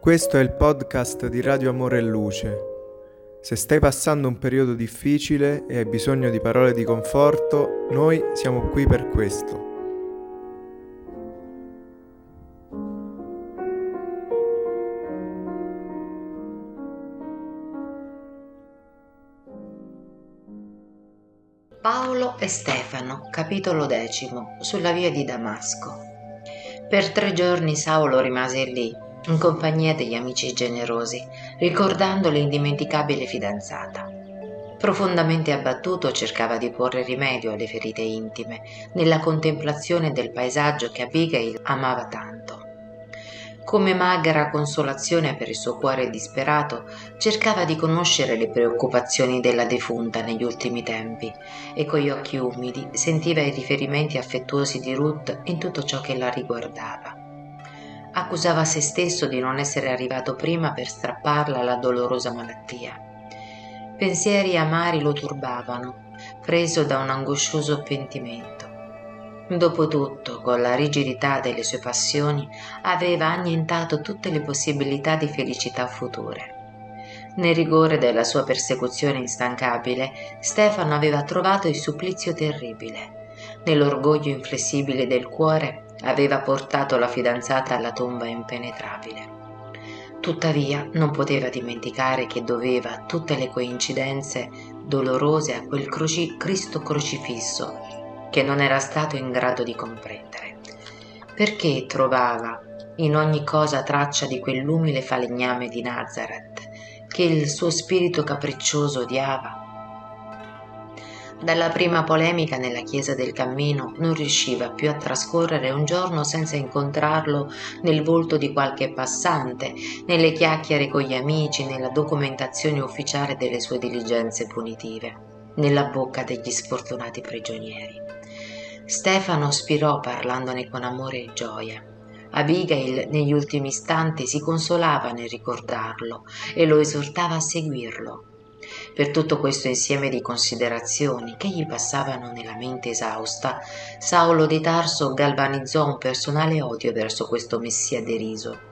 Questo è il podcast di Radio Amore e Luce. Se stai passando un periodo difficile e hai bisogno di parole di conforto, noi siamo qui per questo. Paolo e Stefano, capitolo decimo, sulla via di Damasco. Per tre giorni Saulo rimase lì, in compagnia degli amici generosi, ricordando l'indimenticabile fidanzata. Profondamente abbattuto cercava di porre rimedio alle ferite intime, nella contemplazione del paesaggio che Abigail amava tanto. Come magra consolazione per il suo cuore disperato, cercava di conoscere le preoccupazioni della defunta negli ultimi tempi e con gli occhi umidi sentiva i riferimenti affettuosi di Ruth in tutto ciò che la riguardava. Accusava se stesso di non essere arrivato prima per strapparla alla dolorosa malattia. Pensieri amari lo turbavano, preso da un angoscioso pentimento. Dopotutto, con la rigidità delle sue passioni, aveva annientato tutte le possibilità di felicità future. Nel rigore della sua persecuzione instancabile, Stefano aveva trovato il supplizio terribile. Nell'orgoglio inflessibile del cuore aveva portato la fidanzata alla tomba impenetrabile. Tuttavia non poteva dimenticare che doveva tutte le coincidenze dolorose a quel croci- Cristo crocifisso che non era stato in grado di comprendere. Perché trovava in ogni cosa traccia di quell'umile falegname di Nazareth che il suo spirito capriccioso odiava? Dalla prima polemica nella chiesa del cammino non riusciva più a trascorrere un giorno senza incontrarlo nel volto di qualche passante, nelle chiacchiere con gli amici, nella documentazione ufficiale delle sue diligenze punitive, nella bocca degli sfortunati prigionieri. Stefano spirò parlandone con amore e gioia. Abigail negli ultimi istanti si consolava nel ricordarlo e lo esortava a seguirlo. Per tutto questo insieme di considerazioni che gli passavano nella mente esausta, Saulo di Tarso galvanizzò un personale odio verso questo messia deriso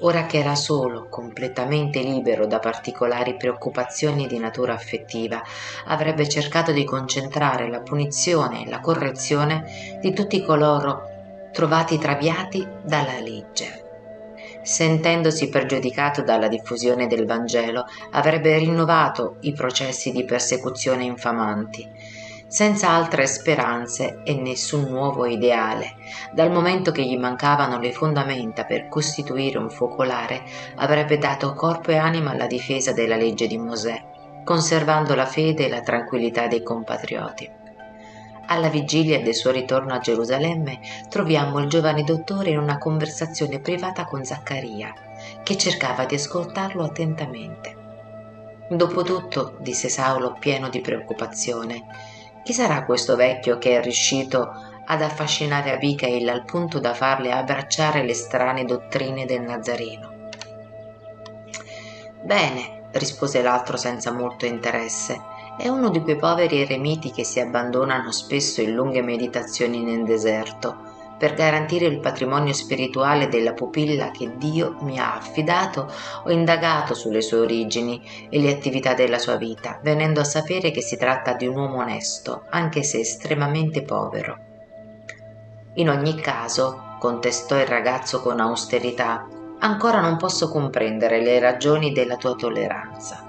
ora che era solo, completamente libero da particolari preoccupazioni di natura affettiva, avrebbe cercato di concentrare la punizione e la correzione di tutti coloro trovati traviati dalla legge. Sentendosi pregiudicato dalla diffusione del Vangelo, avrebbe rinnovato i processi di persecuzione infamanti senza altre speranze e nessun nuovo ideale. Dal momento che gli mancavano le fondamenta per costituire un focolare, avrebbe dato corpo e anima alla difesa della legge di Mosè, conservando la fede e la tranquillità dei compatrioti. Alla vigilia del suo ritorno a Gerusalemme troviamo il giovane dottore in una conversazione privata con Zaccaria, che cercava di ascoltarlo attentamente. Dopotutto, disse Saulo pieno di preoccupazione, chi sarà questo vecchio che è riuscito ad affascinare Abigail al punto da farle abbracciare le strane dottrine del Nazareno? Bene, rispose l'altro senza molto interesse, è uno di quei poveri eremiti che si abbandonano spesso in lunghe meditazioni nel deserto per garantire il patrimonio spirituale della pupilla che Dio mi ha affidato, ho indagato sulle sue origini e le attività della sua vita, venendo a sapere che si tratta di un uomo onesto, anche se estremamente povero. In ogni caso, contestò il ragazzo con austerità, ancora non posso comprendere le ragioni della tua tolleranza.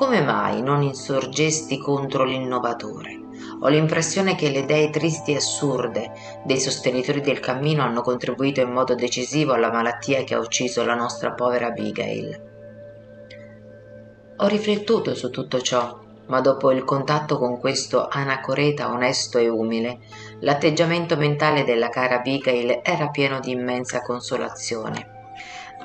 Come mai non insorgesti contro l'innovatore? Ho l'impressione che le idee tristi e assurde dei sostenitori del cammino hanno contribuito in modo decisivo alla malattia che ha ucciso la nostra povera Abigail. Ho riflettuto su tutto ciò, ma dopo il contatto con questo anacoreta onesto e umile, l'atteggiamento mentale della cara Abigail era pieno di immensa consolazione.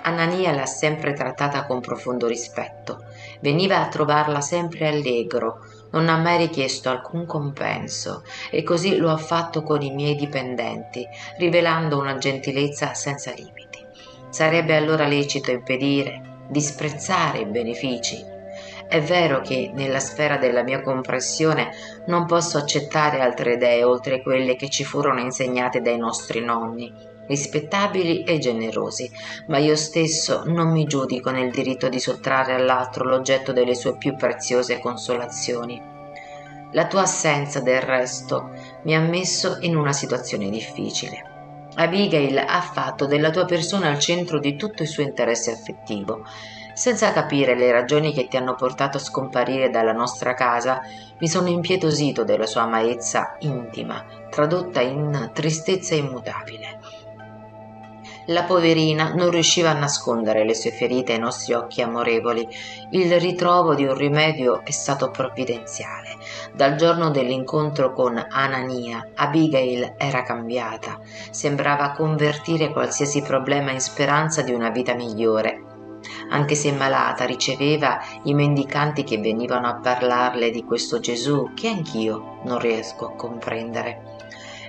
Anania l'ha sempre trattata con profondo rispetto. Veniva a trovarla sempre allegro, non ha mai richiesto alcun compenso e così lo ha fatto con i miei dipendenti, rivelando una gentilezza senza limiti. Sarebbe allora lecito impedire, disprezzare i benefici. È vero che nella sfera della mia comprensione non posso accettare altre idee oltre quelle che ci furono insegnate dai nostri nonni, rispettabili e generosi, ma io stesso non mi giudico nel diritto di sottrarre all'altro l'oggetto delle sue più preziose consolazioni. La tua assenza, del resto, mi ha messo in una situazione difficile. Abigail ha fatto della tua persona il centro di tutto il suo interesse affettivo. Senza capire le ragioni che ti hanno portato a scomparire dalla nostra casa, mi sono impietosito della sua amarezza intima, tradotta in tristezza immutabile. La poverina non riusciva a nascondere le sue ferite ai nostri occhi amorevoli. Il ritrovo di un rimedio è stato provvidenziale. Dal giorno dell'incontro con Anania, Abigail era cambiata. Sembrava convertire qualsiasi problema in speranza di una vita migliore. Anche se malata, riceveva i mendicanti che venivano a parlarle di questo Gesù che anch'io non riesco a comprendere.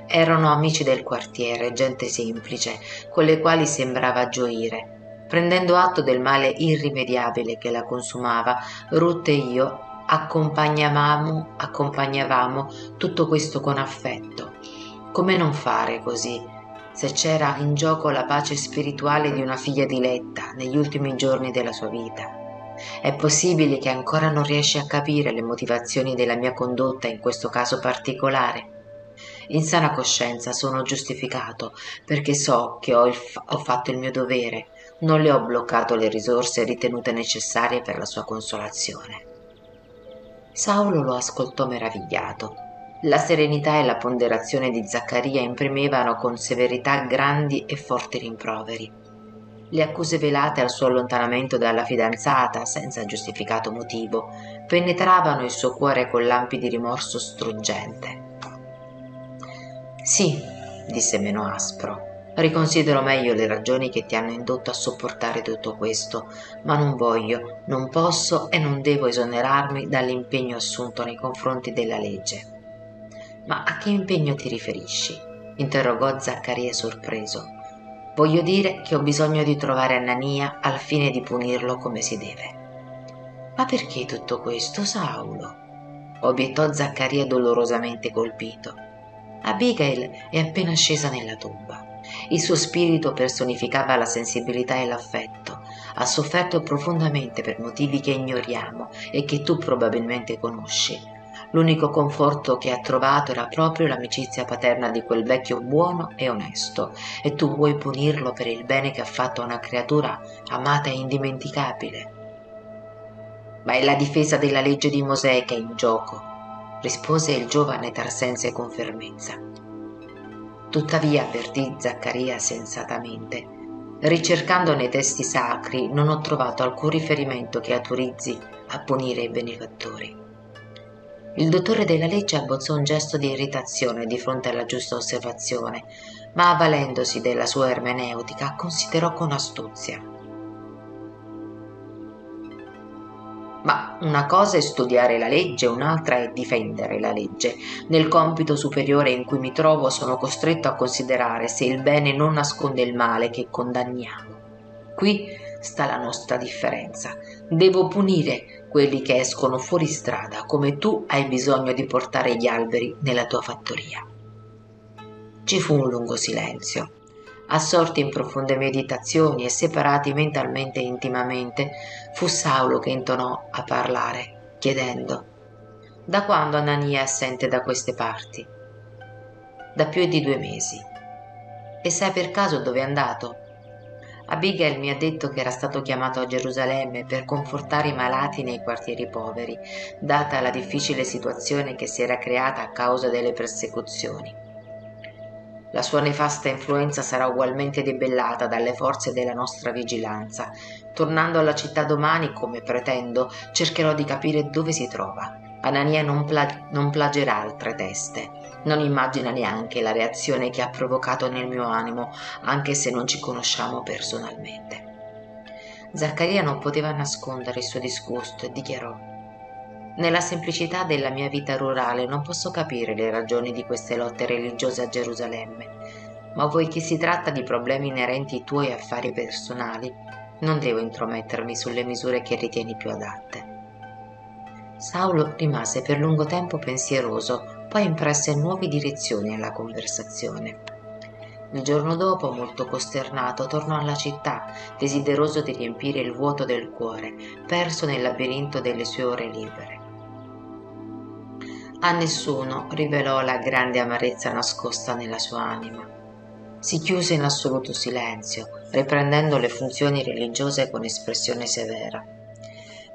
Erano amici del quartiere, gente semplice, con le quali sembrava gioire. Prendendo atto del male irrimediabile che la consumava, Ruth e io accompagnavamo, accompagnavamo tutto questo con affetto. Come non fare così? Se c'era in gioco la pace spirituale di una figlia diletta negli ultimi giorni della sua vita. È possibile che ancora non riesci a capire le motivazioni della mia condotta in questo caso particolare? In sana coscienza sono giustificato perché so che ho, f- ho fatto il mio dovere, non le ho bloccato le risorse ritenute necessarie per la sua consolazione. Saulo lo ascoltò meravigliato. La serenità e la ponderazione di Zaccaria imprimevano con severità grandi e forti rimproveri. Le accuse velate al suo allontanamento dalla fidanzata, senza giustificato motivo, penetravano il suo cuore con lampi di rimorso struggente. Sì, disse meno aspro. Riconsidero meglio le ragioni che ti hanno indotto a sopportare tutto questo, ma non voglio, non posso e non devo esonerarmi dall'impegno assunto nei confronti della legge. Ma a che impegno ti riferisci? interrogò Zaccaria sorpreso. Voglio dire che ho bisogno di trovare Anania al fine di punirlo come si deve. Ma perché tutto questo, Saulo? obiettò Zaccaria dolorosamente colpito. Abigail è appena scesa nella tomba. Il suo spirito personificava la sensibilità e l'affetto. Ha sofferto profondamente per motivi che ignoriamo e che tu probabilmente conosci. L'unico conforto che ha trovato era proprio l'amicizia paterna di quel vecchio buono e onesto, e tu vuoi punirlo per il bene che ha fatto a una creatura amata e indimenticabile. Ma è la difesa della legge di Mosè che è in gioco, rispose il giovane Tarsense con fermezza. Tuttavia, avvertì Zaccaria sensatamente, ricercando nei testi sacri non ho trovato alcun riferimento che autorizzi a punire i benefattori. Il dottore della legge abbozzò un gesto di irritazione di fronte alla giusta osservazione, ma avvalendosi della sua ermeneutica considerò con astuzia. Una cosa è studiare la legge, un'altra è difendere la legge. Nel compito superiore in cui mi trovo sono costretto a considerare se il bene non nasconde il male che condanniamo. Qui sta la nostra differenza. Devo punire quelli che escono fuori strada, come tu hai bisogno di portare gli alberi nella tua fattoria. Ci fu un lungo silenzio. Assorti in profonde meditazioni e separati mentalmente e intimamente, fu Saulo che intonò a parlare, chiedendo Da quando Anania è assente da queste parti? Da più di due mesi. E sai per caso dove è andato? Abigail mi ha detto che era stato chiamato a Gerusalemme per confortare i malati nei quartieri poveri, data la difficile situazione che si era creata a causa delle persecuzioni. La sua nefasta influenza sarà ugualmente debellata dalle forze della nostra vigilanza. Tornando alla città domani, come pretendo, cercherò di capire dove si trova. Anania non, pla- non plagerà altre teste. Non immagina neanche la reazione che ha provocato nel mio animo, anche se non ci conosciamo personalmente. Zaccaria non poteva nascondere il suo disgusto e dichiarò nella semplicità della mia vita rurale non posso capire le ragioni di queste lotte religiose a Gerusalemme, ma poiché si tratta di problemi inerenti ai tuoi affari personali, non devo intromettermi sulle misure che ritieni più adatte. Saulo rimase per lungo tempo pensieroso, poi impresse nuove direzioni alla conversazione. Il giorno dopo, molto costernato, tornò alla città, desideroso di riempire il vuoto del cuore, perso nel labirinto delle sue ore libere. A nessuno rivelò la grande amarezza nascosta nella sua anima. Si chiuse in assoluto silenzio, riprendendo le funzioni religiose con espressione severa.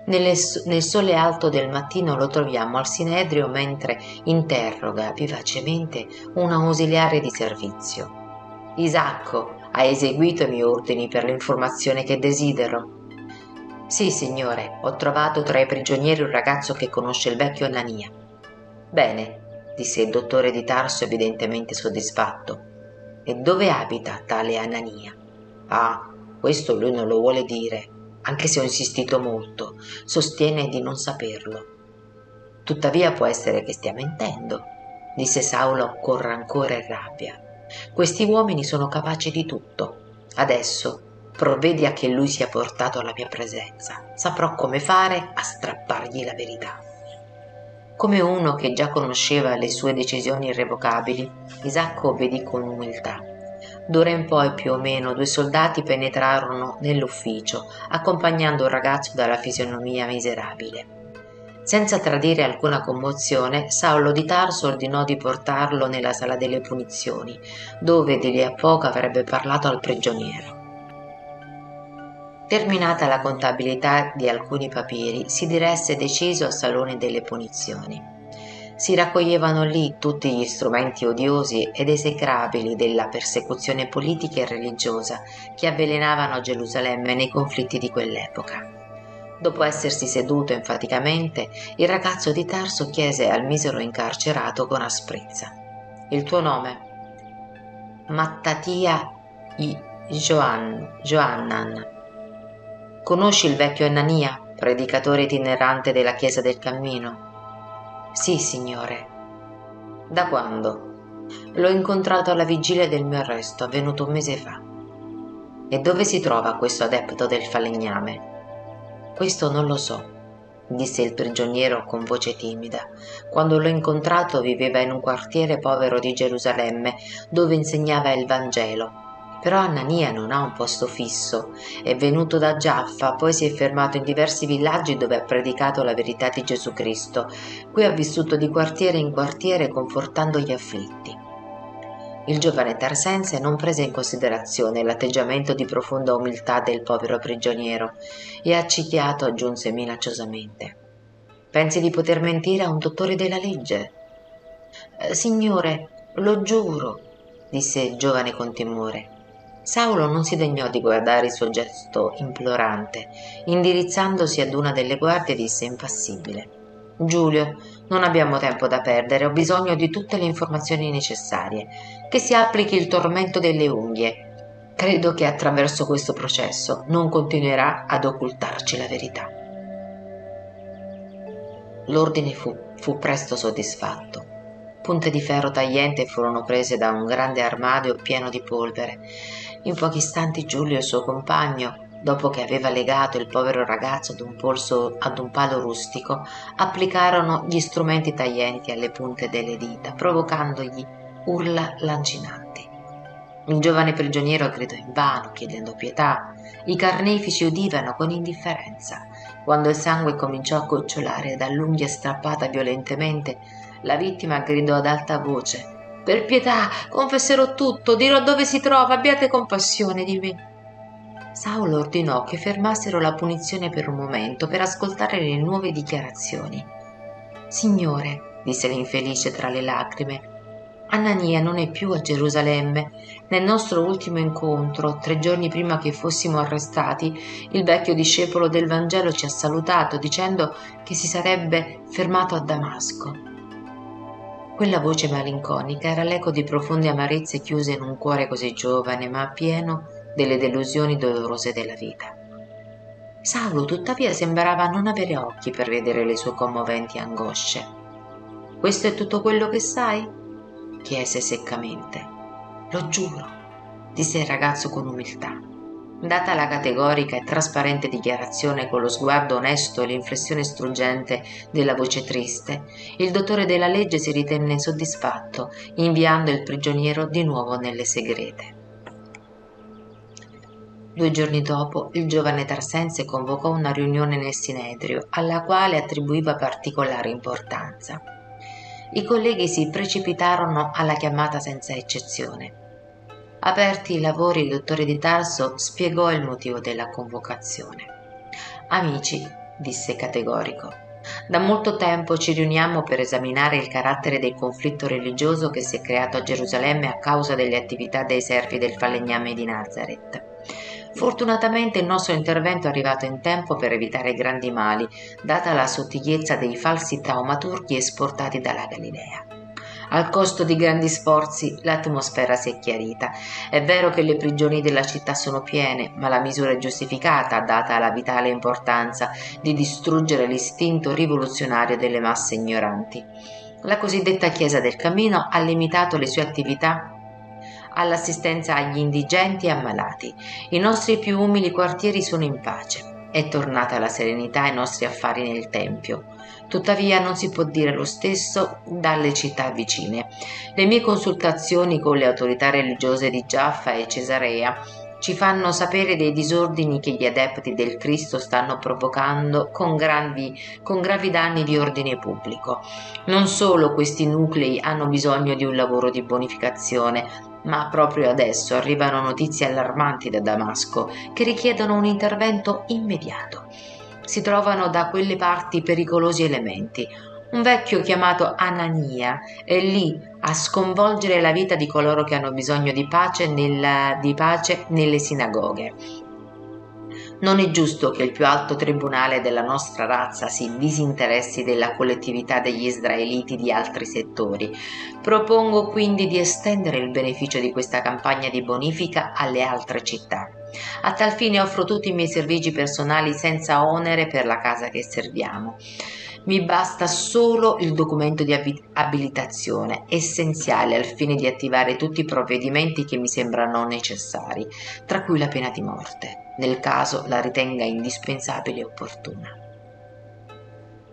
Nelle, nel sole alto del mattino lo troviamo al sinedrio mentre interroga vivacemente un ausiliare di servizio. Isacco ha eseguito i miei ordini per l'informazione che desidero. Sì, signore, ho trovato tra i prigionieri un ragazzo che conosce il vecchio Anania. Bene, disse il dottore di Tarso evidentemente soddisfatto. E dove abita tale Anania? Ah, questo lui non lo vuole dire, anche se ho insistito molto, sostiene di non saperlo. Tuttavia può essere che stia mentendo, disse Saulo con rancore e rabbia. Questi uomini sono capaci di tutto. Adesso provvedi a che lui sia portato alla mia presenza. Saprò come fare a strappargli la verità. Come uno che già conosceva le sue decisioni irrevocabili, Isacco obbedì con umiltà. D'ora in poi più o meno due soldati penetrarono nell'ufficio, accompagnando un ragazzo dalla fisionomia miserabile. Senza tradire alcuna commozione, Saulo di Tarso ordinò di portarlo nella sala delle punizioni, dove di lì a poco avrebbe parlato al prigioniero. Terminata la contabilità di alcuni papiri, si diresse deciso al salone delle punizioni. Si raccoglievano lì tutti gli strumenti odiosi ed esecrabili della persecuzione politica e religiosa che avvelenavano Gerusalemme nei conflitti di quell'epoca. Dopo essersi seduto enfaticamente, il ragazzo di Tarso chiese al misero incarcerato con asprezza. Il tuo nome? Mattatia I. Joan, Joannan. Conosci il vecchio Anania, predicatore itinerante della Chiesa del Cammino? Sì, signore. Da quando? L'ho incontrato alla vigilia del mio arresto, avvenuto un mese fa. E dove si trova questo adepto del falegname? Questo non lo so, disse il prigioniero con voce timida. Quando l'ho incontrato viveva in un quartiere povero di Gerusalemme, dove insegnava il Vangelo. Però Anania non ha un posto fisso. È venuto da Giaffa, poi si è fermato in diversi villaggi dove ha predicato la verità di Gesù Cristo. Qui ha vissuto di quartiere in quartiere confortando gli afflitti. Il giovane Tarsense non prese in considerazione l'atteggiamento di profonda umiltà del povero prigioniero e accichiato aggiunse minacciosamente. Pensi di poter mentire a un dottore della legge? Eh, signore, lo giuro, disse il giovane con timore. Saulo non si degnò di guardare il suo gesto implorante. Indirizzandosi ad una delle guardie disse impassibile. Giulio, non abbiamo tempo da perdere, ho bisogno di tutte le informazioni necessarie. Che si applichi il tormento delle unghie. Credo che attraverso questo processo non continuerà ad occultarci la verità. L'ordine fu, fu presto soddisfatto. Punte di ferro tagliente furono prese da un grande armadio pieno di polvere. In pochi istanti Giulio e il suo compagno dopo che aveva legato il povero ragazzo ad un, polso, ad un palo rustico, applicarono gli strumenti taglienti alle punte delle dita, provocandogli urla lancinanti. Il giovane prigioniero gridò invano, chiedendo pietà. I carnefici udivano con indifferenza. Quando il sangue cominciò a gocciolare dall'unghia strappata violentemente, la vittima gridò ad alta voce: Per pietà, confesserò tutto, dirò dove si trova, abbiate compassione di me. Saulo ordinò che fermassero la punizione per un momento per ascoltare le nuove dichiarazioni. Signore, disse l'infelice tra le lacrime, Anania non è più a Gerusalemme. Nel nostro ultimo incontro, tre giorni prima che fossimo arrestati, il vecchio discepolo del Vangelo ci ha salutato dicendo che si sarebbe fermato a Damasco. Quella voce malinconica era l'eco di profonde amarezze chiuse in un cuore così giovane ma pieno delle delusioni dolorose della vita. Saulo tuttavia sembrava non avere occhi per vedere le sue commoventi angosce. Questo è tutto quello che sai? chiese seccamente. Lo giuro, disse il ragazzo con umiltà. Data la categorica e trasparente dichiarazione con lo sguardo onesto e l'inflessione struggente della voce triste, il dottore della legge si ritenne soddisfatto, inviando il prigioniero di nuovo nelle segrete. Due giorni dopo, il giovane Tarsense convocò una riunione nel Sinedrio, alla quale attribuiva particolare importanza. I colleghi si precipitarono alla chiamata senza eccezione. Aperti i lavori, il dottore di Tarso spiegò il motivo della convocazione. Amici, disse categorico, da molto tempo ci riuniamo per esaminare il carattere del conflitto religioso che si è creato a Gerusalemme a causa delle attività dei servi del falegname di Nazareth. Fortunatamente il nostro intervento è arrivato in tempo per evitare grandi mali, data la sottigliezza dei falsi taumaturghi esportati dalla Galilea. Al costo di grandi sforzi l'atmosfera si è chiarita. È vero che le prigioni della città sono piene, ma la misura è giustificata data la vitale importanza di distruggere l'istinto rivoluzionario delle masse ignoranti. La cosiddetta Chiesa del Cammino ha limitato le sue attività all'assistenza agli indigenti e ammalati. I nostri più umili quartieri sono in pace. È tornata la serenità ai nostri affari nel Tempio. Tuttavia non si può dire lo stesso dalle città vicine. Le mie consultazioni con le autorità religiose di Giaffa e Cesarea ci fanno sapere dei disordini che gli adepti del Cristo stanno provocando con, grandi, con gravi danni di ordine pubblico. Non solo questi nuclei hanno bisogno di un lavoro di bonificazione, ma proprio adesso arrivano notizie allarmanti da Damasco che richiedono un intervento immediato si trovano da quelle parti pericolosi elementi. Un vecchio chiamato Anania è lì a sconvolgere la vita di coloro che hanno bisogno di pace, nella, di pace nelle sinagoghe. Non è giusto che il più alto tribunale della nostra razza si disinteressi della collettività degli israeliti di altri settori. Propongo quindi di estendere il beneficio di questa campagna di bonifica alle altre città. A tal fine offro tutti i miei servigi personali senza onere per la casa che serviamo. Mi basta solo il documento di abilitazione, essenziale al fine di attivare tutti i provvedimenti che mi sembrano necessari, tra cui la pena di morte, nel caso la ritenga indispensabile e opportuna.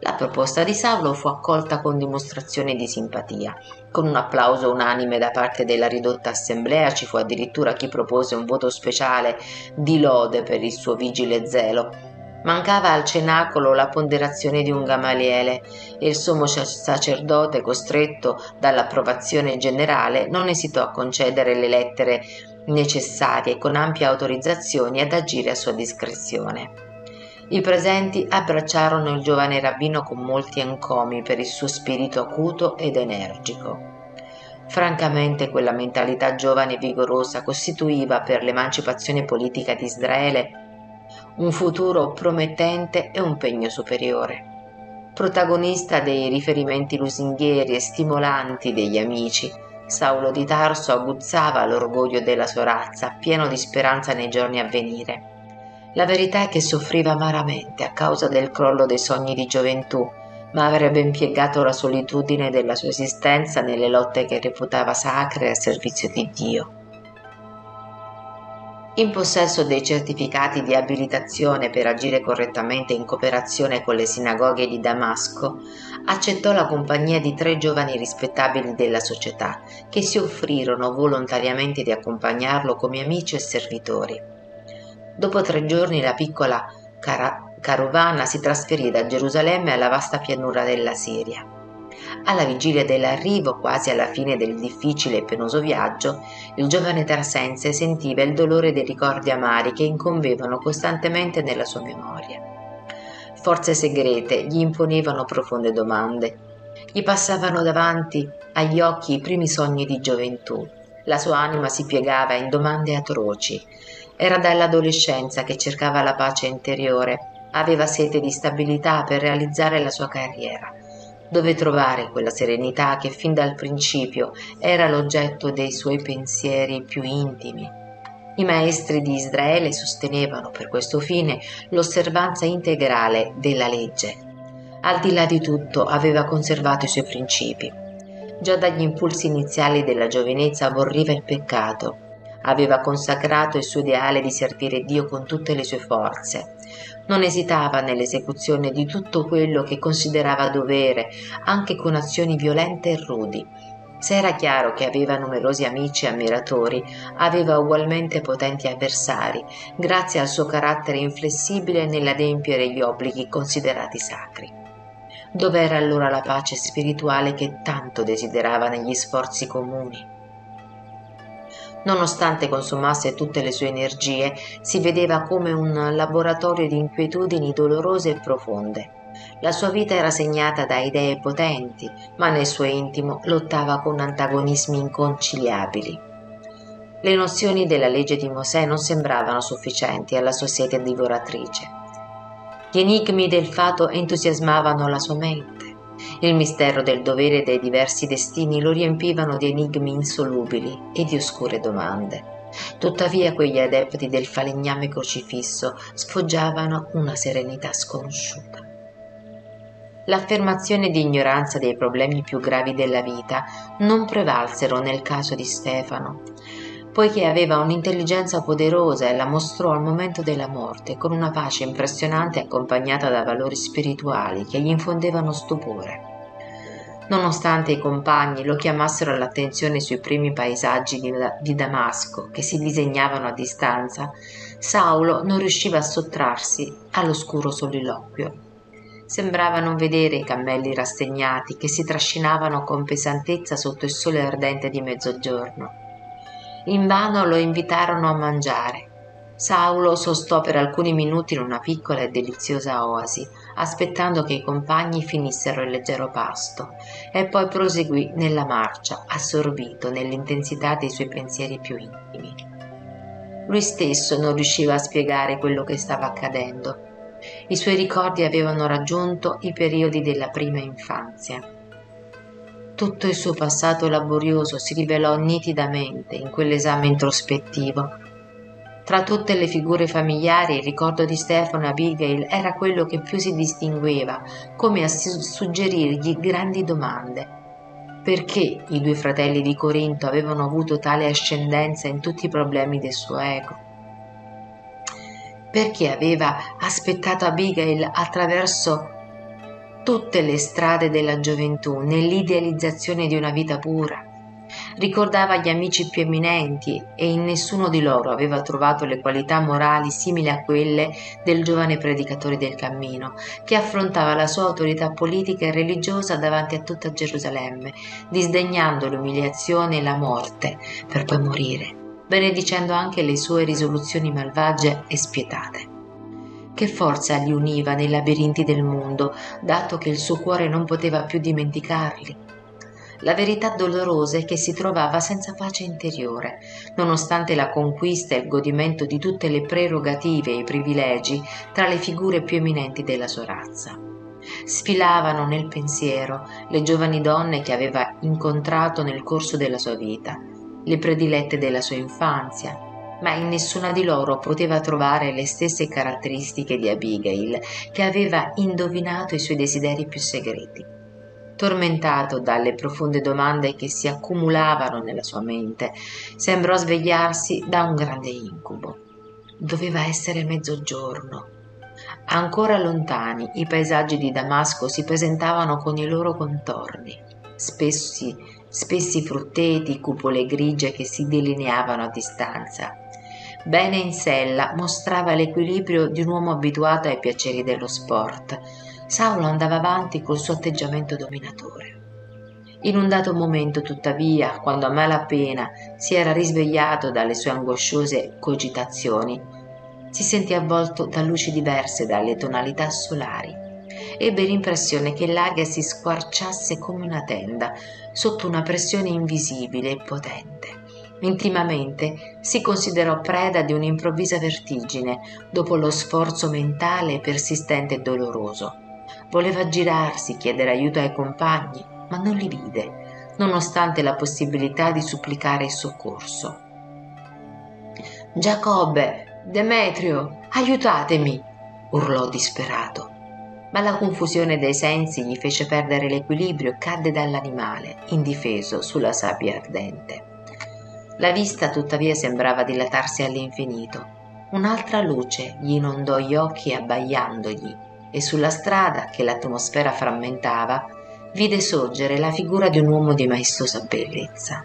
La proposta di Saulo fu accolta con dimostrazione di simpatia. Con un applauso unanime da parte della ridotta assemblea ci fu addirittura chi propose un voto speciale di lode per il suo vigile zelo. Mancava al cenacolo la ponderazione di un Gamaliele e il sommo sacerdote, costretto dall'approvazione generale, non esitò a concedere le lettere necessarie con ampie autorizzazioni ad agire a sua discrezione. I presenti abbracciarono il giovane rabbino con molti encomi per il suo spirito acuto ed energico. Francamente quella mentalità giovane e vigorosa costituiva per l'emancipazione politica di Israele un futuro promettente e un pegno superiore. Protagonista dei riferimenti lusinghieri e stimolanti degli amici, Saulo di Tarso aguzzava l'orgoglio della sua razza, pieno di speranza nei giorni a venire. La verità è che soffriva amaramente a causa del crollo dei sogni di gioventù, ma avrebbe impiegato la solitudine della sua esistenza nelle lotte che reputava sacre a servizio di Dio. In possesso dei certificati di abilitazione per agire correttamente in cooperazione con le sinagoghe di Damasco, accettò la compagnia di tre giovani rispettabili della società, che si offrirono volontariamente di accompagnarlo come amici e servitori. Dopo tre giorni la piccola cara- carovana si trasferì da Gerusalemme alla vasta pianura della Siria. Alla vigilia dell'arrivo, quasi alla fine del difficile e penoso viaggio, il giovane Tarsense sentiva il dolore dei ricordi amari che incombevano costantemente nella sua memoria. Forze segrete gli imponevano profonde domande. Gli passavano davanti agli occhi i primi sogni di gioventù. La sua anima si piegava in domande atroci era dall'adolescenza che cercava la pace interiore, aveva sete di stabilità per realizzare la sua carriera. Dove trovare quella serenità che fin dal principio era l'oggetto dei suoi pensieri più intimi? I maestri di Israele sostenevano per questo fine l'osservanza integrale della legge. Al di là di tutto aveva conservato i suoi principi. Già dagli impulsi iniziali della giovinezza aborriva il peccato Aveva consacrato il suo ideale di servire Dio con tutte le sue forze. Non esitava nell'esecuzione di tutto quello che considerava dovere, anche con azioni violente e rudi. Se era chiaro che aveva numerosi amici e ammiratori, aveva ugualmente potenti avversari, grazie al suo carattere inflessibile nell'adempiere gli obblighi considerati sacri. Dov'era allora la pace spirituale che tanto desiderava negli sforzi comuni? Nonostante consumasse tutte le sue energie, si vedeva come un laboratorio di inquietudini dolorose e profonde. La sua vita era segnata da idee potenti, ma nel suo intimo lottava con antagonismi inconciliabili. Le nozioni della legge di Mosè non sembravano sufficienti alla sua sete divoratrice. Gli enigmi del fato entusiasmavano la sua mente. Il mistero del dovere e dei diversi destini lo riempivano di enigmi insolubili e di oscure domande. Tuttavia quegli adepti del falegname crocifisso sfoggiavano una serenità sconosciuta. L'affermazione di ignoranza dei problemi più gravi della vita non prevalsero nel caso di Stefano poiché aveva un'intelligenza poderosa e la mostrò al momento della morte con una pace impressionante accompagnata da valori spirituali che gli infondevano stupore. Nonostante i compagni lo chiamassero all'attenzione sui primi paesaggi di, di Damasco che si disegnavano a distanza, Saulo non riusciva a sottrarsi all'oscuro soliloquio. Sembrava non vedere i cammelli rassegnati che si trascinavano con pesantezza sotto il sole ardente di mezzogiorno Invano lo invitarono a mangiare. Saulo sostò per alcuni minuti in una piccola e deliziosa oasi, aspettando che i compagni finissero il leggero pasto, e poi proseguì nella marcia, assorbito nell'intensità dei suoi pensieri più intimi. Lui stesso non riusciva a spiegare quello che stava accadendo. I suoi ricordi avevano raggiunto i periodi della prima infanzia tutto il suo passato laborioso si rivelò nitidamente in quell'esame introspettivo. Tra tutte le figure familiari il ricordo di Stefano Abigail era quello che più si distingueva, come a suggerirgli grandi domande. Perché i due fratelli di Corinto avevano avuto tale ascendenza in tutti i problemi del suo ego? Perché aveva aspettato Abigail attraverso tutte le strade della gioventù nell'idealizzazione di una vita pura. Ricordava gli amici più eminenti e in nessuno di loro aveva trovato le qualità morali simili a quelle del giovane predicatore del cammino, che affrontava la sua autorità politica e religiosa davanti a tutta Gerusalemme, disdegnando l'umiliazione e la morte per poi morire, benedicendo anche le sue risoluzioni malvagie e spietate. Che forza li univa nei labirinti del mondo, dato che il suo cuore non poteva più dimenticarli? La verità dolorosa è che si trovava senza pace interiore, nonostante la conquista e il godimento di tutte le prerogative e i privilegi tra le figure più eminenti della sua razza. Sfilavano nel pensiero le giovani donne che aveva incontrato nel corso della sua vita, le predilette della sua infanzia, ma in nessuna di loro poteva trovare le stesse caratteristiche di Abigail, che aveva indovinato i suoi desideri più segreti. Tormentato dalle profonde domande che si accumulavano nella sua mente, sembrò svegliarsi da un grande incubo. Doveva essere mezzogiorno. Ancora lontani i paesaggi di Damasco si presentavano con i loro contorni, spessi, spessi frutteti, cupole grigie che si delineavano a distanza bene in sella, mostrava l'equilibrio di un uomo abituato ai piaceri dello sport. Saulo andava avanti col suo atteggiamento dominatore. In un dato momento, tuttavia, quando a malapena si era risvegliato dalle sue angosciose cogitazioni, si sentì avvolto da luci diverse dalle tonalità solari. Ebbe l'impressione che l'aria si squarciasse come una tenda sotto una pressione invisibile e potente. Intimamente si considerò preda di un'improvvisa vertigine dopo lo sforzo mentale persistente e doloroso. Voleva girarsi, chiedere aiuto ai compagni, ma non li vide, nonostante la possibilità di supplicare il soccorso. Giacobbe, Demetrio, aiutatemi! urlò disperato. Ma la confusione dei sensi gli fece perdere l'equilibrio e cadde dall'animale, indifeso, sulla sabbia ardente. La vista tuttavia sembrava dilatarsi all'infinito. Un'altra luce gli inondò gli occhi abbaiandogli e sulla strada che l'atmosfera frammentava vide sorgere la figura di un uomo di maestosa bellezza,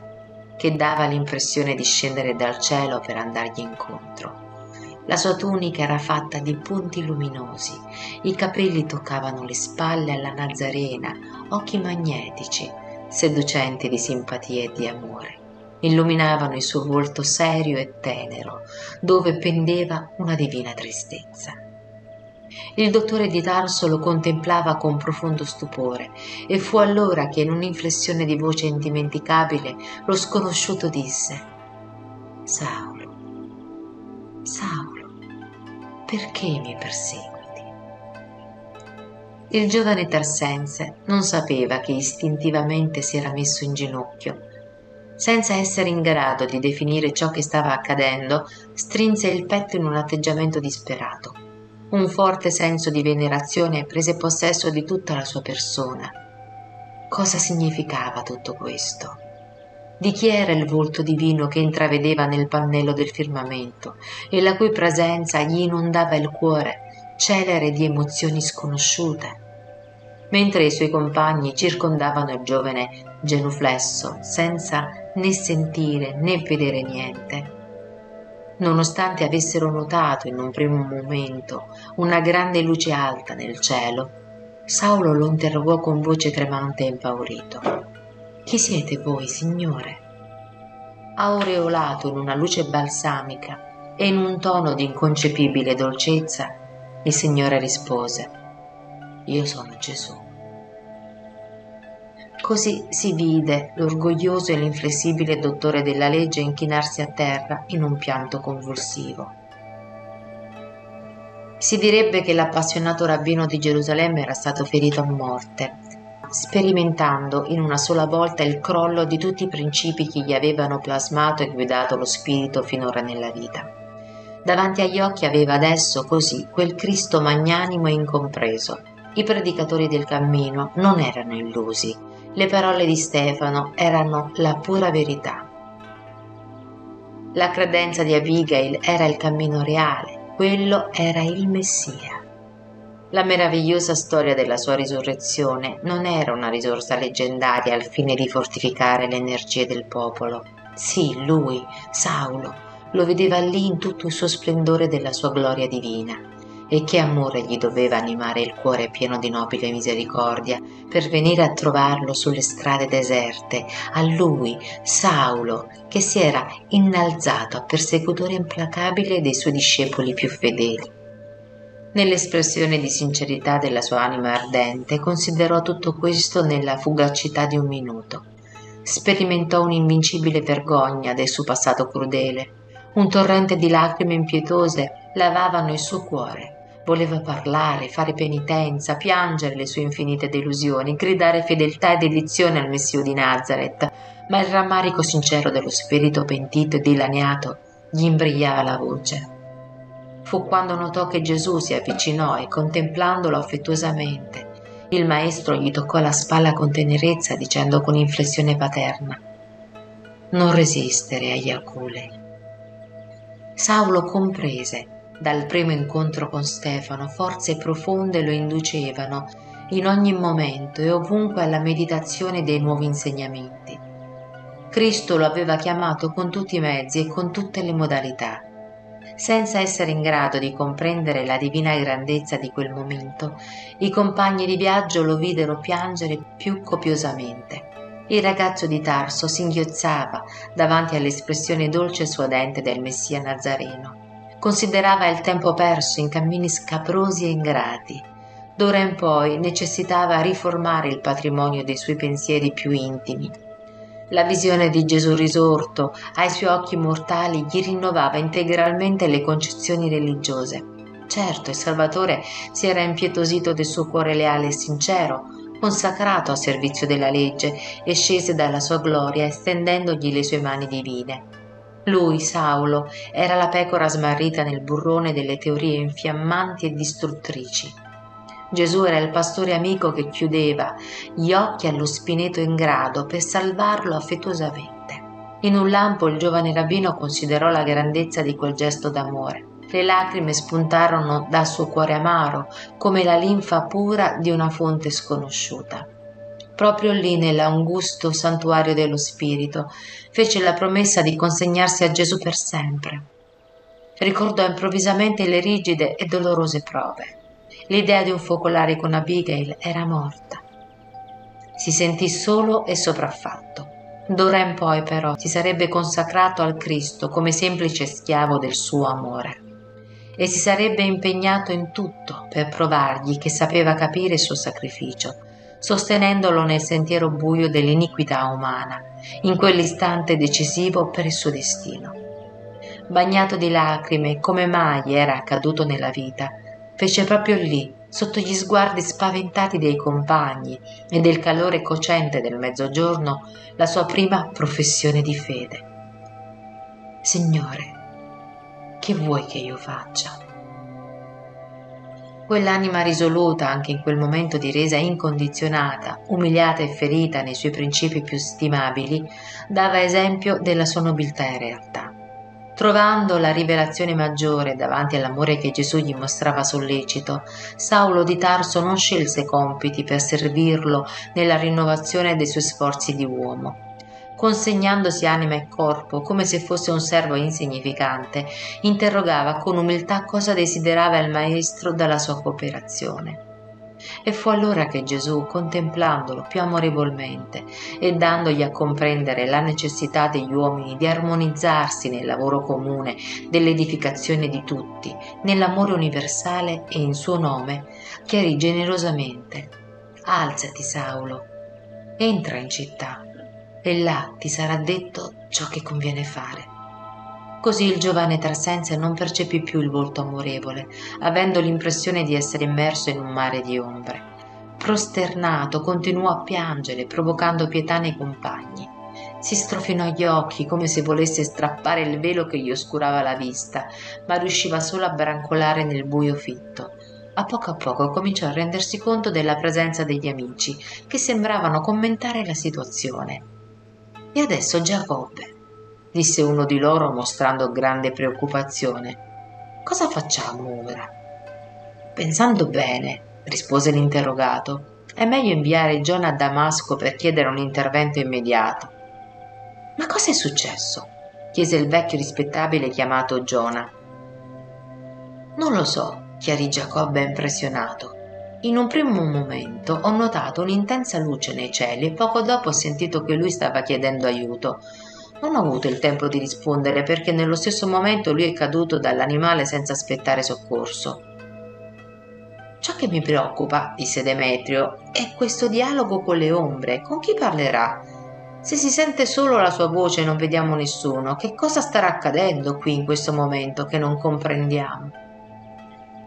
che dava l'impressione di scendere dal cielo per andargli incontro. La sua tunica era fatta di punti luminosi, i capelli toccavano le spalle alla Nazarena, occhi magnetici, seducenti di simpatia e di amore. Illuminavano il suo volto serio e tenero, dove pendeva una divina tristezza. Il dottore di Tarso lo contemplava con profondo stupore e fu allora che in un'inflessione di voce indimenticabile lo sconosciuto disse Saulo, Saulo perché mi perseguiti? Il giovane Tarsense non sapeva che istintivamente si era messo in ginocchio. Senza essere in grado di definire ciò che stava accadendo, strinse il petto in un atteggiamento disperato. Un forte senso di venerazione prese possesso di tutta la sua persona. Cosa significava tutto questo? Di chi era il volto divino che intravedeva nel pannello del firmamento e la cui presenza gli inondava il cuore, celere di emozioni sconosciute? Mentre i suoi compagni circondavano il giovane genuflesso senza né sentire né vedere niente, nonostante avessero notato in un primo momento una grande luce alta nel cielo, Saulo lo interrogò con voce tremante e impaurito. Chi siete voi, Signore? Aureolato in una luce balsamica e in un tono di inconcepibile dolcezza, il Signore rispose, Io sono Gesù. Così si vide l'orgoglioso e l'inflessibile dottore della legge inchinarsi a terra in un pianto convulsivo. Si direbbe che l'appassionato rabbino di Gerusalemme era stato ferito a morte sperimentando in una sola volta il crollo di tutti i principi che gli avevano plasmato e guidato lo spirito finora nella vita. Davanti agli occhi aveva adesso così quel Cristo magnanimo e incompreso. I predicatori del cammino non erano illusi, le parole di Stefano erano la pura verità. La credenza di Abigail era il cammino reale, quello era il Messia. La meravigliosa storia della sua risurrezione non era una risorsa leggendaria al fine di fortificare le energie del popolo. Sì, lui, Saulo, lo vedeva lì in tutto il suo splendore della sua gloria divina. E che amore gli doveva animare il cuore pieno di nobile misericordia per venire a trovarlo sulle strade deserte, a lui, Saulo, che si era innalzato a persecutore implacabile dei suoi discepoli più fedeli. Nell'espressione di sincerità della sua anima ardente, considerò tutto questo nella fugacità di un minuto. Sperimentò un'invincibile vergogna del suo passato crudele. Un torrente di lacrime impietose lavavano il suo cuore. Voleva parlare, fare penitenza, piangere le sue infinite delusioni, gridare fedeltà e dedizione al Messio di Nazareth, ma il rammarico sincero dello spirito pentito e dilaniato gli imbrigliava la voce fu quando notò che Gesù si avvicinò e contemplandolo affettuosamente, il maestro gli toccò la spalla con tenerezza dicendo con inflessione paterna Non resistere agli aculei. Saulo comprese dal primo incontro con Stefano forze profonde lo inducevano in ogni momento e ovunque alla meditazione dei nuovi insegnamenti. Cristo lo aveva chiamato con tutti i mezzi e con tutte le modalità senza essere in grado di comprendere la divina grandezza di quel momento, i compagni di viaggio lo videro piangere più copiosamente. Il ragazzo di Tarso singhiozzava davanti all'espressione dolce e suadente del Messia Nazareno. Considerava il tempo perso in cammini scabrosi e ingrati. D'ora in poi necessitava riformare il patrimonio dei suoi pensieri più intimi la visione di Gesù risorto ai suoi occhi mortali gli rinnovava integralmente le concezioni religiose. Certo, il Salvatore si era impietosito del suo cuore leale e sincero, consacrato a servizio della legge e scese dalla sua gloria estendendogli le sue mani divine. Lui, Saulo, era la pecora smarrita nel burrone delle teorie infiammanti e distruttrici. Gesù era il pastore amico che chiudeva gli occhi allo spineto ingrado per salvarlo affettuosamente. In un lampo il giovane rabbino considerò la grandezza di quel gesto d'amore. Le lacrime spuntarono dal suo cuore amaro come la linfa pura di una fonte sconosciuta. Proprio lì, nell'angusto santuario dello Spirito, fece la promessa di consegnarsi a Gesù per sempre. Ricordò improvvisamente le rigide e dolorose prove. L'idea di un focolare con Abigail era morta. Si sentì solo e sopraffatto. D'ora in poi però si sarebbe consacrato al Cristo come semplice schiavo del suo amore e si sarebbe impegnato in tutto per provargli che sapeva capire il suo sacrificio, sostenendolo nel sentiero buio dell'iniquità umana, in quell'istante decisivo per il suo destino. Bagnato di lacrime come mai era accaduto nella vita, fece proprio lì sotto gli sguardi spaventati dei compagni e del calore cocente del mezzogiorno, la sua prima professione di fede. Signore, che vuoi che io faccia? Quell'anima risoluta anche in quel momento di resa incondizionata, umiliata e ferita nei suoi principi più stimabili, dava esempio della sua nobiltà in realtà. Trovando la rivelazione maggiore davanti all'amore che Gesù gli mostrava sollecito, Saulo di Tarso non scelse compiti per servirlo nella rinnovazione dei suoi sforzi di uomo. Consegnandosi anima e corpo come se fosse un servo insignificante, interrogava con umiltà cosa desiderava il Maestro dalla sua cooperazione. E fu allora che Gesù, contemplandolo più amorevolmente e dandogli a comprendere la necessità degli uomini di armonizzarsi nel lavoro comune dell'edificazione di tutti, nell'amore universale e in suo nome, chiarì generosamente Alzati, Saulo, entra in città e là ti sarà detto ciò che conviene fare. Così il giovane Trassense non percepì più il volto amorevole, avendo l'impressione di essere immerso in un mare di ombre. Prosternato, continuò a piangere, provocando pietà nei compagni. Si strofinò gli occhi come se volesse strappare il velo che gli oscurava la vista, ma riusciva solo a brancolare nel buio fitto. A poco a poco cominciò a rendersi conto della presenza degli amici, che sembravano commentare la situazione. E adesso Giacobbe, disse uno di loro mostrando grande preoccupazione. Cosa facciamo ora? Pensando bene, rispose l'interrogato, è meglio inviare Giona a Damasco per chiedere un intervento immediato. Ma cosa è successo? chiese il vecchio rispettabile chiamato Giona. Non lo so, chiarì Giacobbe impressionato. In un primo momento ho notato un'intensa luce nei cieli e poco dopo ho sentito che lui stava chiedendo aiuto. Non ho avuto il tempo di rispondere perché nello stesso momento lui è caduto dall'animale senza aspettare soccorso. Ciò che mi preoccupa, disse Demetrio, è questo dialogo con le ombre. Con chi parlerà? Se si sente solo la sua voce e non vediamo nessuno, che cosa starà accadendo qui in questo momento che non comprendiamo?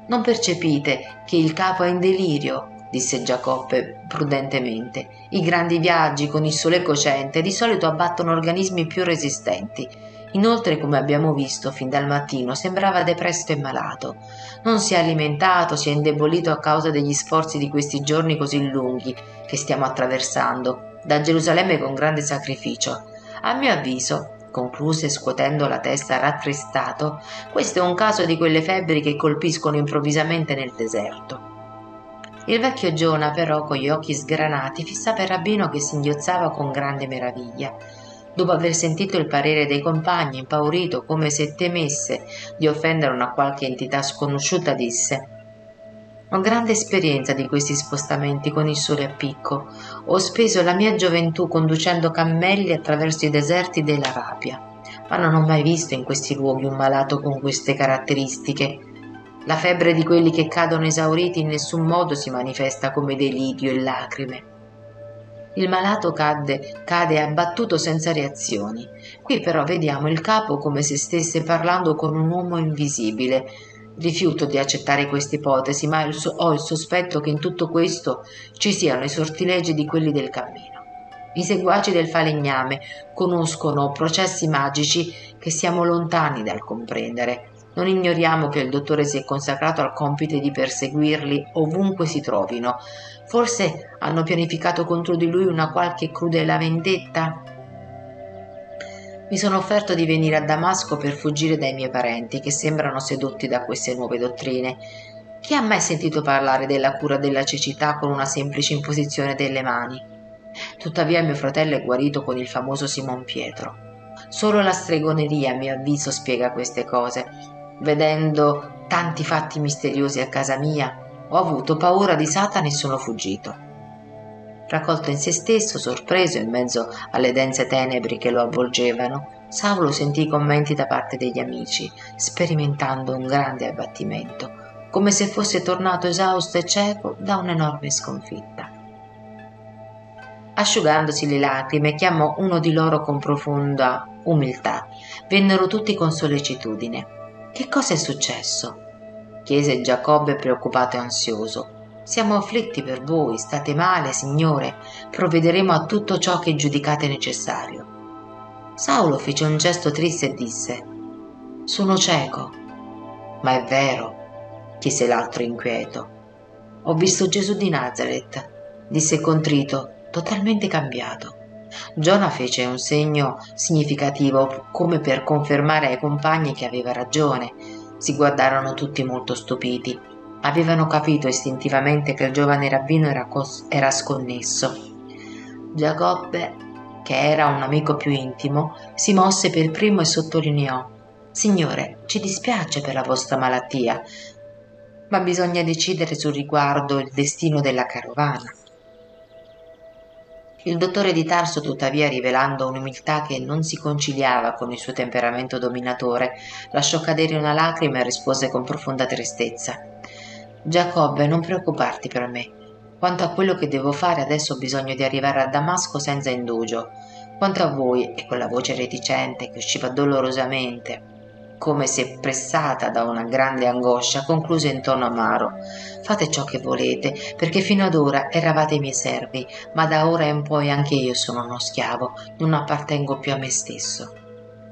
Non percepite che il capo è in delirio, disse Giacobbe prudentemente. I grandi viaggi con il sole cocente di solito abbattono organismi più resistenti. Inoltre, come abbiamo visto fin dal mattino, sembrava depresso e malato. Non si è alimentato, si è indebolito a causa degli sforzi di questi giorni così lunghi che stiamo attraversando, da Gerusalemme con grande sacrificio. A mio avviso, concluse scuotendo la testa rattristato, questo è un caso di quelle febbri che colpiscono improvvisamente nel deserto. Il vecchio Giona, però, con gli occhi sgranati, fissava il rabbino che singhiozzava con grande meraviglia. Dopo aver sentito il parere dei compagni, impaurito come se temesse di offendere una qualche entità sconosciuta, disse ho grande esperienza di questi spostamenti con il sole a picco. Ho speso la mia gioventù conducendo cammelli attraverso i deserti dell'Arabia, ma non ho mai visto in questi luoghi un malato con queste caratteristiche. La febbre di quelli che cadono esauriti in nessun modo si manifesta come delirio e lacrime. Il malato cade, cade abbattuto senza reazioni. Qui però vediamo il capo come se stesse parlando con un uomo invisibile. Rifiuto di accettare questa ipotesi, ma ho il sospetto che in tutto questo ci siano i sortilegi di quelli del cammino. I seguaci del falegname conoscono processi magici che siamo lontani dal comprendere non ignoriamo che il dottore si è consacrato al compito di perseguirli ovunque si trovino. Forse hanno pianificato contro di lui una qualche crudele vendetta? Mi sono offerto di venire a Damasco per fuggire dai miei parenti che sembrano sedotti da queste nuove dottrine. Chi ha mai sentito parlare della cura della cecità con una semplice imposizione delle mani? Tuttavia mio fratello è guarito con il famoso Simon Pietro. Solo la stregoneria, a mio avviso, spiega queste cose. Vedendo tanti fatti misteriosi a casa mia, ho avuto paura di Satana e sono fuggito. Raccolto in se stesso, sorpreso in mezzo alle dense tenebri che lo avvolgevano, Saulo sentì i commenti da parte degli amici, sperimentando un grande abbattimento, come se fosse tornato esausto e cieco da un'enorme sconfitta. Asciugandosi le lacrime, chiamò uno di loro con profonda umiltà. Vennero tutti con sollecitudine. Che cosa è successo? chiese Giacobbe preoccupato e ansioso. Siamo afflitti per voi, state male, Signore, provvederemo a tutto ciò che giudicate necessario. Saulo fece un gesto triste e disse, Sono cieco. Ma è vero, chiese l'altro inquieto. Ho visto Gesù di Nazareth, disse contrito, totalmente cambiato. Giona fece un segno significativo come per confermare ai compagni che aveva ragione. Si guardarono tutti molto stupiti. Avevano capito istintivamente che il giovane rabbino era, cos- era sconnesso. Giacobbe, che era un amico più intimo, si mosse per primo e sottolineò Signore, ci dispiace per la vostra malattia, ma bisogna decidere sul riguardo il destino della carovana. Il dottore di Tarso, tuttavia, rivelando un'umiltà che non si conciliava con il suo temperamento dominatore, lasciò cadere una lacrima e rispose con profonda tristezza Giacobbe, non preoccuparti per me. Quanto a quello che devo fare, adesso ho bisogno di arrivare a Damasco senza indugio. Quanto a voi, e con la voce reticente che usciva dolorosamente, come se pressata da una grande angoscia, concluse in tono amaro. Fate ciò che volete, perché fino ad ora eravate i miei servi, ma da ora in poi anche io sono uno schiavo, non appartengo più a me stesso.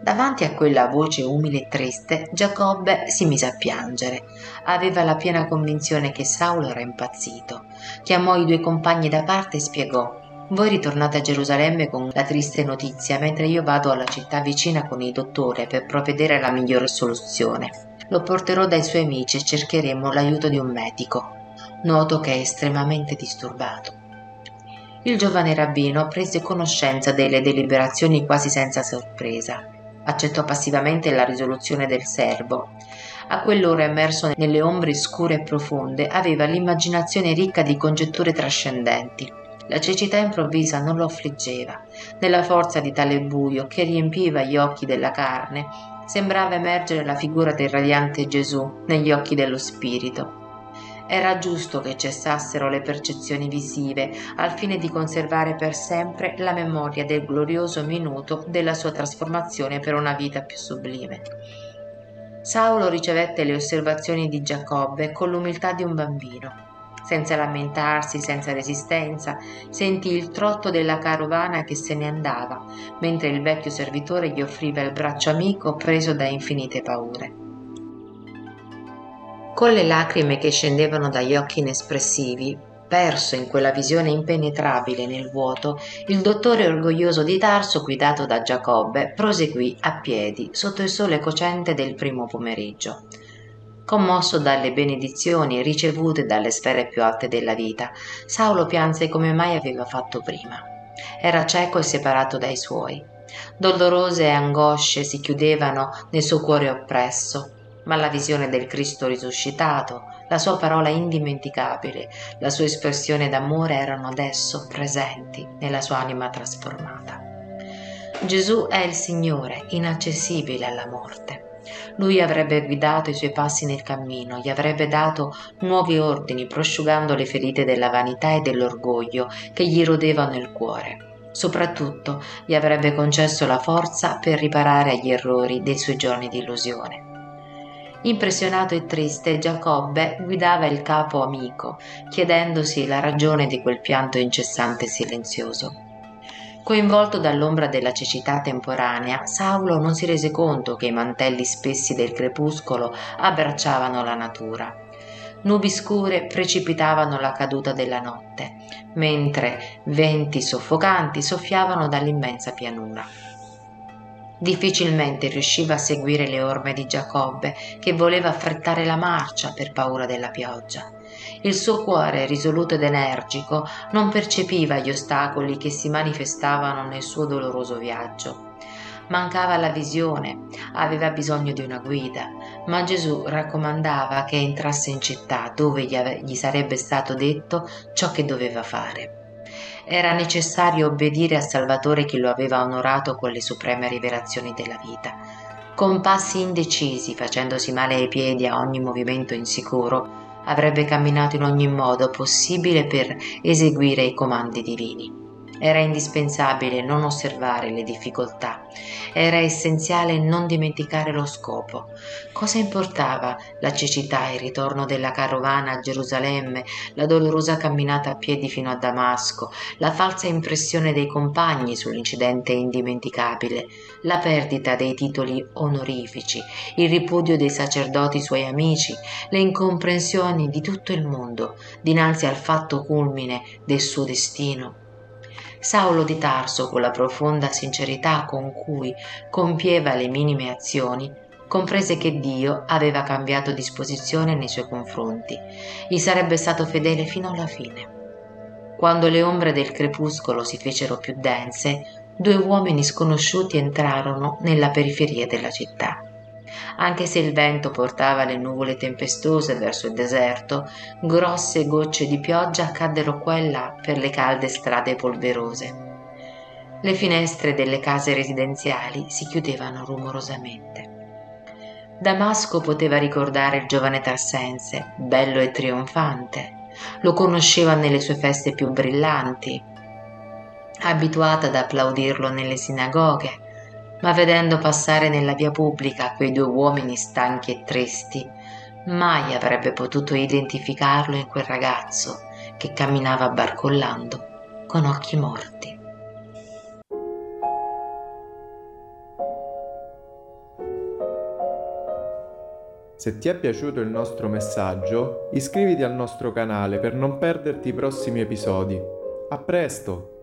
Davanti a quella voce umile e triste, Giacobbe si mise a piangere. Aveva la piena convinzione che Saulo era impazzito. Chiamò i due compagni da parte e spiegò voi ritornate a Gerusalemme con la triste notizia, mentre io vado alla città vicina con il dottore per provvedere alla migliore soluzione. Lo porterò dai suoi amici e cercheremo l'aiuto di un medico. Noto che è estremamente disturbato. Il giovane rabbino prese conoscenza delle deliberazioni quasi senza sorpresa accettò passivamente la risoluzione del servo. A quell'ora immerso nelle ombre scure e profonde, aveva l'immaginazione ricca di congetture trascendenti. La cecità improvvisa non lo affliggeva. Nella forza di tale buio che riempiva gli occhi della carne, sembrava emergere la figura del radiante Gesù negli occhi dello spirito. Era giusto che cessassero le percezioni visive al fine di conservare per sempre la memoria del glorioso minuto della sua trasformazione per una vita più sublime. Saulo ricevette le osservazioni di Giacobbe con l'umiltà di un bambino. Senza lamentarsi, senza resistenza, sentì il trotto della carovana che se ne andava, mentre il vecchio servitore gli offriva il braccio amico preso da infinite paure. Con le lacrime che scendevano dagli occhi inespressivi, perso in quella visione impenetrabile nel vuoto, il dottore orgoglioso di Tarso, guidato da Giacobbe, proseguì a piedi sotto il sole cocente del primo pomeriggio. Commosso dalle benedizioni ricevute dalle sfere più alte della vita, Saulo pianse come mai aveva fatto prima. Era cieco e separato dai suoi. Dolorose angosce si chiudevano nel suo cuore oppresso, ma la visione del Cristo risuscitato, la sua parola indimenticabile, la sua espressione d'amore erano adesso presenti nella sua anima trasformata. Gesù è il Signore, inaccessibile alla morte. Lui avrebbe guidato i suoi passi nel cammino, gli avrebbe dato nuovi ordini, prosciugando le ferite della vanità e dell'orgoglio che gli rodevano il cuore. Soprattutto gli avrebbe concesso la forza per riparare agli errori dei suoi giorni di illusione. Impressionato e triste, Giacobbe guidava il capo amico, chiedendosi la ragione di quel pianto incessante e silenzioso. Coinvolto dall'ombra della cecità temporanea, Saulo non si rese conto che i mantelli spessi del crepuscolo abbracciavano la natura. Nubi scure precipitavano la caduta della notte, mentre venti soffocanti soffiavano dall'immensa pianura. Difficilmente riusciva a seguire le orme di Giacobbe, che voleva affrettare la marcia per paura della pioggia. Il suo cuore, risoluto ed energico, non percepiva gli ostacoli che si manifestavano nel suo doloroso viaggio. Mancava la visione, aveva bisogno di una guida, ma Gesù raccomandava che entrasse in città dove gli, sarebbe stato detto ciò che doveva fare. Era necessario obbedire al Salvatore che lo aveva onorato con le supreme rivelazioni della vita. Con passi indecisi, facendosi male ai piedi a ogni movimento insicuro, avrebbe camminato in ogni modo possibile per eseguire i comandi divini. Era indispensabile non osservare le difficoltà, era essenziale non dimenticare lo scopo. Cosa importava la cecità, il ritorno della carovana a Gerusalemme, la dolorosa camminata a piedi fino a Damasco, la falsa impressione dei compagni sull'incidente indimenticabile, la perdita dei titoli onorifici, il ripudio dei sacerdoti suoi amici, le incomprensioni di tutto il mondo dinanzi al fatto culmine del suo destino Saulo di Tarso, con la profonda sincerità con cui compieva le minime azioni, comprese che Dio aveva cambiato disposizione nei suoi confronti. Gli sarebbe stato fedele fino alla fine. Quando le ombre del crepuscolo si fecero più dense, due uomini sconosciuti entrarono nella periferia della città. Anche se il vento portava le nuvole tempestose verso il deserto, grosse gocce di pioggia caddero qua e là per le calde strade polverose. Le finestre delle case residenziali si chiudevano rumorosamente. Damasco poteva ricordare il giovane Tarsense, bello e trionfante. Lo conosceva nelle sue feste più brillanti, abituata ad applaudirlo nelle sinagoghe, ma vedendo passare nella via pubblica quei due uomini stanchi e tristi, mai avrebbe potuto identificarlo in quel ragazzo che camminava barcollando con occhi morti. Se ti è piaciuto il nostro messaggio, iscriviti al nostro canale per non perderti i prossimi episodi. A presto!